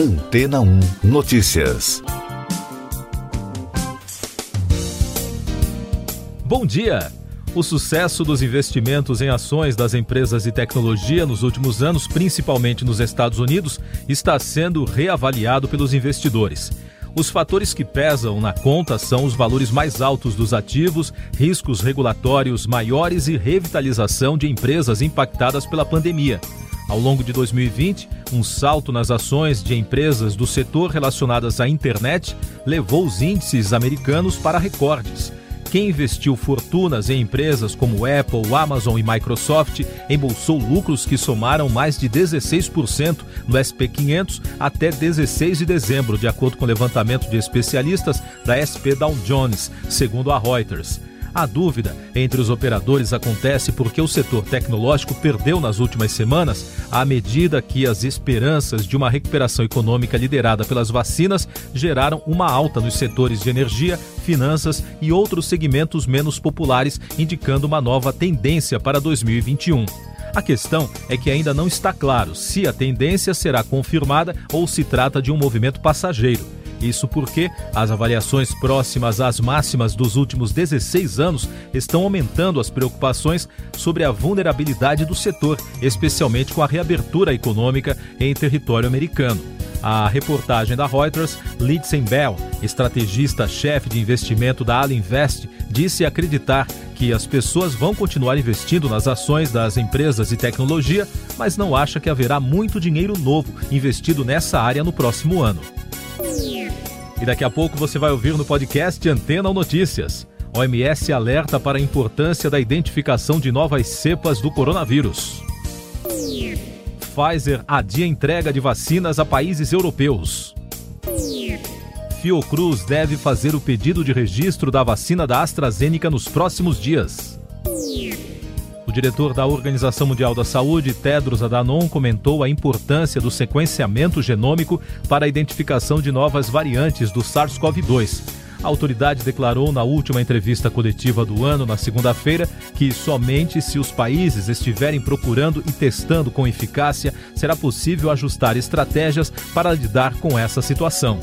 Antena 1 Notícias. Bom dia! O sucesso dos investimentos em ações das empresas de tecnologia nos últimos anos, principalmente nos Estados Unidos, está sendo reavaliado pelos investidores. Os fatores que pesam na conta são os valores mais altos dos ativos, riscos regulatórios maiores e revitalização de empresas impactadas pela pandemia. Ao longo de 2020, um salto nas ações de empresas do setor relacionadas à internet levou os índices americanos para recordes. Quem investiu fortunas em empresas como Apple, Amazon e Microsoft embolsou lucros que somaram mais de 16% no SP500 até 16 de dezembro, de acordo com o levantamento de especialistas da SP Dow Jones, segundo a Reuters. A dúvida entre os operadores acontece porque o setor tecnológico perdeu nas últimas semanas à medida que as esperanças de uma recuperação econômica liderada pelas vacinas geraram uma alta nos setores de energia, finanças e outros segmentos menos populares, indicando uma nova tendência para 2021. A questão é que ainda não está claro se a tendência será confirmada ou se trata de um movimento passageiro. Isso porque as avaliações próximas às máximas dos últimos 16 anos estão aumentando as preocupações sobre a vulnerabilidade do setor, especialmente com a reabertura econômica em território americano. A reportagem da Reuters, Lindsay Bell, estrategista-chefe de investimento da Alinvest, disse acreditar que as pessoas vão continuar investindo nas ações das empresas de tecnologia, mas não acha que haverá muito dinheiro novo investido nessa área no próximo ano. E daqui a pouco você vai ouvir no podcast Antena ou Notícias. OMS alerta para a importância da identificação de novas cepas do coronavírus. Pfizer adia entrega de vacinas a países europeus. Fiocruz deve fazer o pedido de registro da vacina da AstraZeneca nos próximos dias. O diretor da Organização Mundial da Saúde, Tedros Adhanom, comentou a importância do sequenciamento genômico para a identificação de novas variantes do SARS-CoV-2. A autoridade declarou na última entrevista coletiva do ano, na segunda-feira, que somente se os países estiverem procurando e testando com eficácia será possível ajustar estratégias para lidar com essa situação.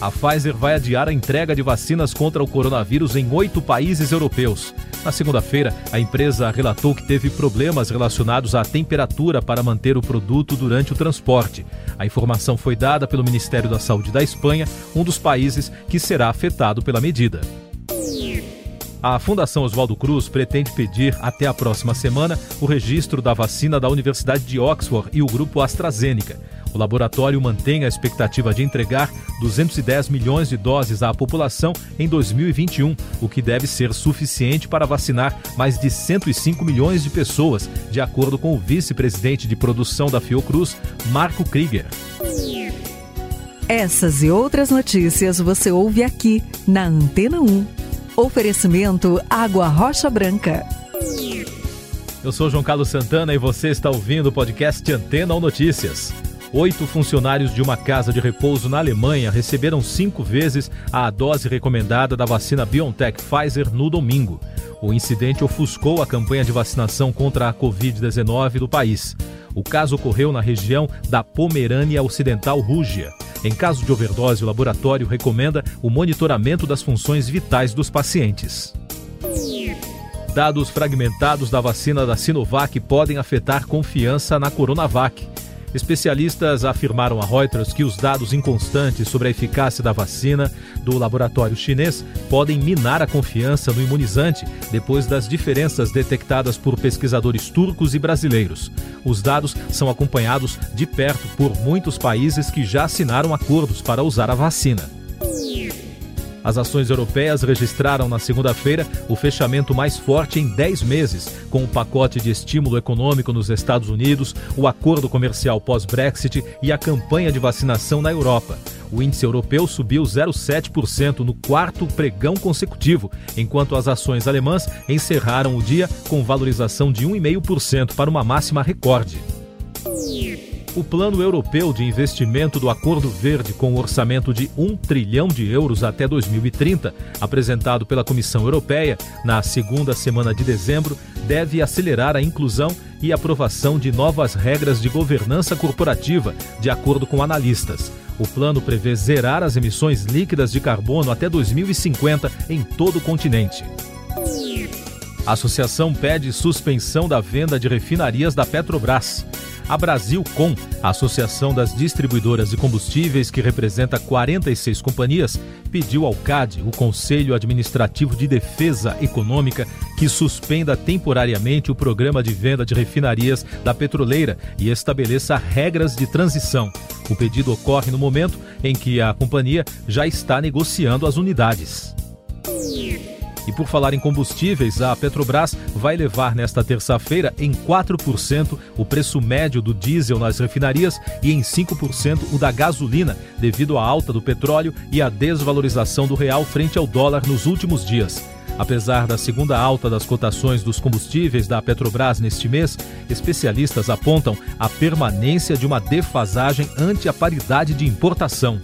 A Pfizer vai adiar a entrega de vacinas contra o coronavírus em oito países europeus. Na segunda-feira, a empresa relatou que teve problemas relacionados à temperatura para manter o produto durante o transporte. A informação foi dada pelo Ministério da Saúde da Espanha, um dos países que será afetado pela medida. A Fundação Oswaldo Cruz pretende pedir até a próxima semana o registro da vacina da Universidade de Oxford e o grupo AstraZeneca. O laboratório mantém a expectativa de entregar 210 milhões de doses à população em 2021, o que deve ser suficiente para vacinar mais de 105 milhões de pessoas, de acordo com o vice-presidente de produção da Fiocruz, Marco Krieger. Essas e outras notícias você ouve aqui na Antena 1. Oferecimento Água Rocha Branca. Eu sou João Carlos Santana e você está ouvindo o podcast Antena ou Notícias. Oito funcionários de uma casa de repouso na Alemanha receberam cinco vezes a dose recomendada da vacina BioNTech Pfizer no domingo. O incidente ofuscou a campanha de vacinação contra a Covid-19 do país. O caso ocorreu na região da Pomerânia Ocidental Rússia. Em caso de overdose, o laboratório recomenda o monitoramento das funções vitais dos pacientes. Dados fragmentados da vacina da Sinovac podem afetar confiança na Coronavac. Especialistas afirmaram a Reuters que os dados inconstantes sobre a eficácia da vacina do laboratório chinês podem minar a confiança no imunizante depois das diferenças detectadas por pesquisadores turcos e brasileiros. Os dados são acompanhados de perto por muitos países que já assinaram acordos para usar a vacina. As ações europeias registraram na segunda-feira o fechamento mais forte em 10 meses, com o pacote de estímulo econômico nos Estados Unidos, o acordo comercial pós-Brexit e a campanha de vacinação na Europa. O índice europeu subiu 0,7% no quarto pregão consecutivo, enquanto as ações alemãs encerraram o dia com valorização de 1,5% para uma máxima recorde. O Plano Europeu de Investimento do Acordo Verde, com um orçamento de 1 trilhão de euros até 2030, apresentado pela Comissão Europeia na segunda semana de dezembro, deve acelerar a inclusão e aprovação de novas regras de governança corporativa, de acordo com analistas. O plano prevê zerar as emissões líquidas de carbono até 2050 em todo o continente. A associação pede suspensão da venda de refinarias da Petrobras. A Brasilcom, a Associação das Distribuidoras de Combustíveis, que representa 46 companhias, pediu ao CAD, o Conselho Administrativo de Defesa Econômica, que suspenda temporariamente o programa de venda de refinarias da petroleira e estabeleça regras de transição. O pedido ocorre no momento em que a companhia já está negociando as unidades. E por falar em combustíveis, a Petrobras vai levar nesta terça-feira em 4% o preço médio do diesel nas refinarias e em 5% o da gasolina, devido à alta do petróleo e à desvalorização do real frente ao dólar nos últimos dias. Apesar da segunda alta das cotações dos combustíveis da Petrobras neste mês, especialistas apontam a permanência de uma defasagem ante a paridade de importação.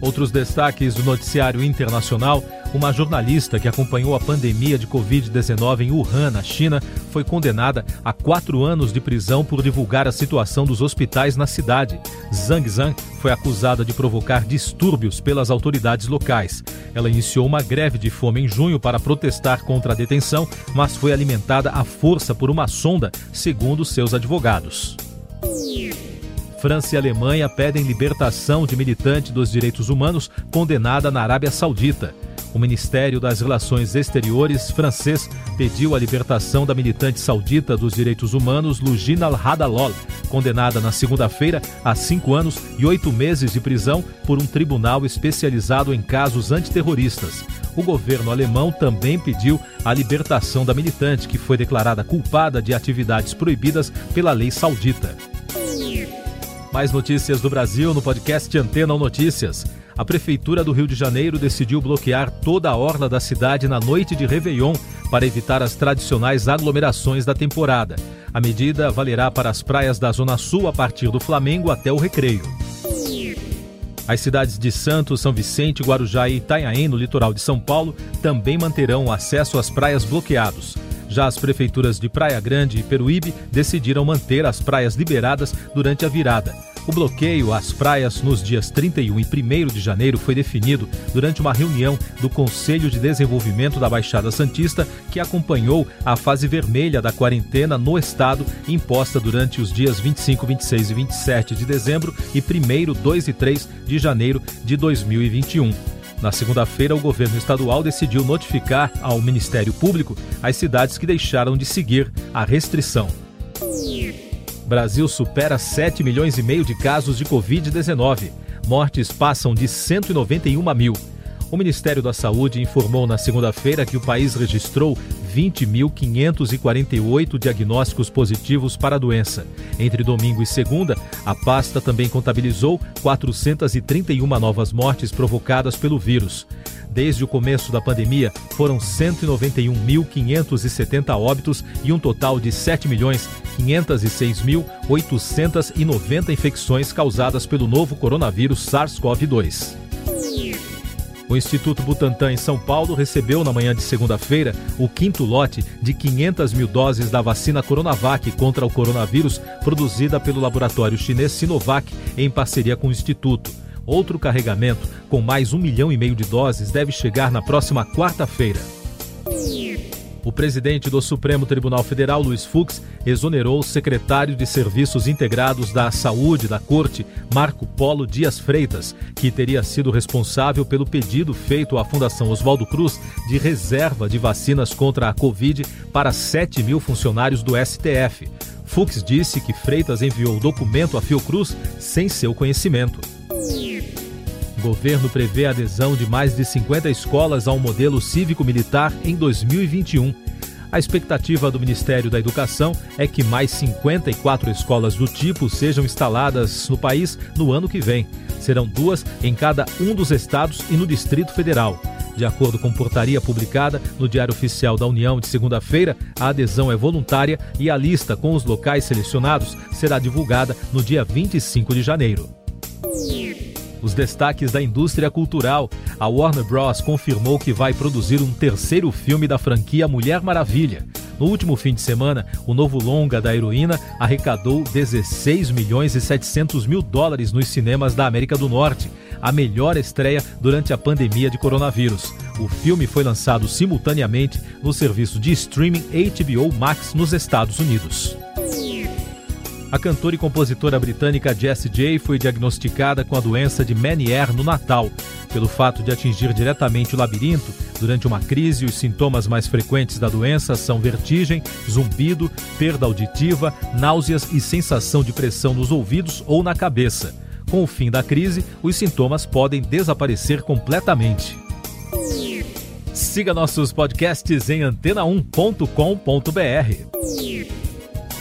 Outros destaques do noticiário internacional: uma jornalista que acompanhou a pandemia de Covid-19 em Wuhan, na China, foi condenada a quatro anos de prisão por divulgar a situação dos hospitais na cidade. Zhang Zhang foi acusada de provocar distúrbios pelas autoridades locais. Ela iniciou uma greve de fome em junho para protestar contra a detenção, mas foi alimentada à força por uma sonda, segundo seus advogados. França e Alemanha pedem libertação de militante dos direitos humanos condenada na Arábia Saudita. O Ministério das Relações Exteriores francês pediu a libertação da militante saudita dos direitos humanos Lugina Al-Hadalol, condenada na segunda-feira a cinco anos e oito meses de prisão por um tribunal especializado em casos antiterroristas. O governo alemão também pediu a libertação da militante, que foi declarada culpada de atividades proibidas pela lei saudita. Mais notícias do Brasil no podcast Antena ou Notícias. A Prefeitura do Rio de Janeiro decidiu bloquear toda a orla da cidade na noite de Réveillon para evitar as tradicionais aglomerações da temporada. A medida valerá para as praias da Zona Sul a partir do Flamengo até o Recreio. As cidades de Santos, São Vicente, Guarujá e Itanhaém, no litoral de São Paulo, também manterão o acesso às praias bloqueados. Já as prefeituras de Praia Grande e Peruíbe decidiram manter as praias liberadas durante a virada. O bloqueio às praias nos dias 31 e 1 de janeiro foi definido durante uma reunião do Conselho de Desenvolvimento da Baixada Santista, que acompanhou a fase vermelha da quarentena no estado, imposta durante os dias 25, 26 e 27 de dezembro e 1, 2 e 3 de janeiro de 2021. Na segunda-feira, o governo estadual decidiu notificar ao Ministério Público as cidades que deixaram de seguir a restrição. Brasil supera 7 milhões e meio de casos de Covid-19. Mortes passam de 191 mil. O Ministério da Saúde informou na segunda-feira que o país registrou 20.548 diagnósticos positivos para a doença. Entre domingo e segunda, a pasta também contabilizou 431 novas mortes provocadas pelo vírus. Desde o começo da pandemia, foram 191.570 óbitos e um total de 7.506.890 infecções causadas pelo novo coronavírus SARS-CoV-2. O Instituto Butantan em São Paulo recebeu na manhã de segunda-feira o quinto lote de 500 mil doses da vacina Coronavac contra o coronavírus, produzida pelo laboratório chinês Sinovac em parceria com o Instituto. Outro carregamento, com mais um milhão e meio de doses, deve chegar na próxima quarta-feira. O presidente do Supremo Tribunal Federal, Luiz Fux, exonerou o secretário de Serviços Integrados da Saúde da Corte, Marco Polo Dias Freitas, que teria sido responsável pelo pedido feito à Fundação Oswaldo Cruz de reserva de vacinas contra a Covid para 7 mil funcionários do STF. Fux disse que Freitas enviou o documento à Fiocruz sem seu conhecimento. O governo prevê a adesão de mais de 50 escolas ao modelo cívico-militar em 2021. A expectativa do Ministério da Educação é que mais 54 escolas do tipo sejam instaladas no país no ano que vem. Serão duas em cada um dos estados e no Distrito Federal. De acordo com portaria publicada no Diário Oficial da União de segunda-feira, a adesão é voluntária e a lista com os locais selecionados será divulgada no dia 25 de janeiro. Os destaques da indústria cultural. A Warner Bros. confirmou que vai produzir um terceiro filme da franquia Mulher Maravilha. No último fim de semana, o novo longa da heroína arrecadou 16 milhões e 700 mil dólares nos cinemas da América do Norte, a melhor estreia durante a pandemia de coronavírus. O filme foi lançado simultaneamente no serviço de streaming HBO Max nos Estados Unidos. A cantora e compositora britânica Jessie J foi diagnosticada com a doença de Meniere no Natal. Pelo fato de atingir diretamente o labirinto, durante uma crise, os sintomas mais frequentes da doença são vertigem, zumbido, perda auditiva, náuseas e sensação de pressão nos ouvidos ou na cabeça. Com o fim da crise, os sintomas podem desaparecer completamente. Siga nossos podcasts em antena1.com.br.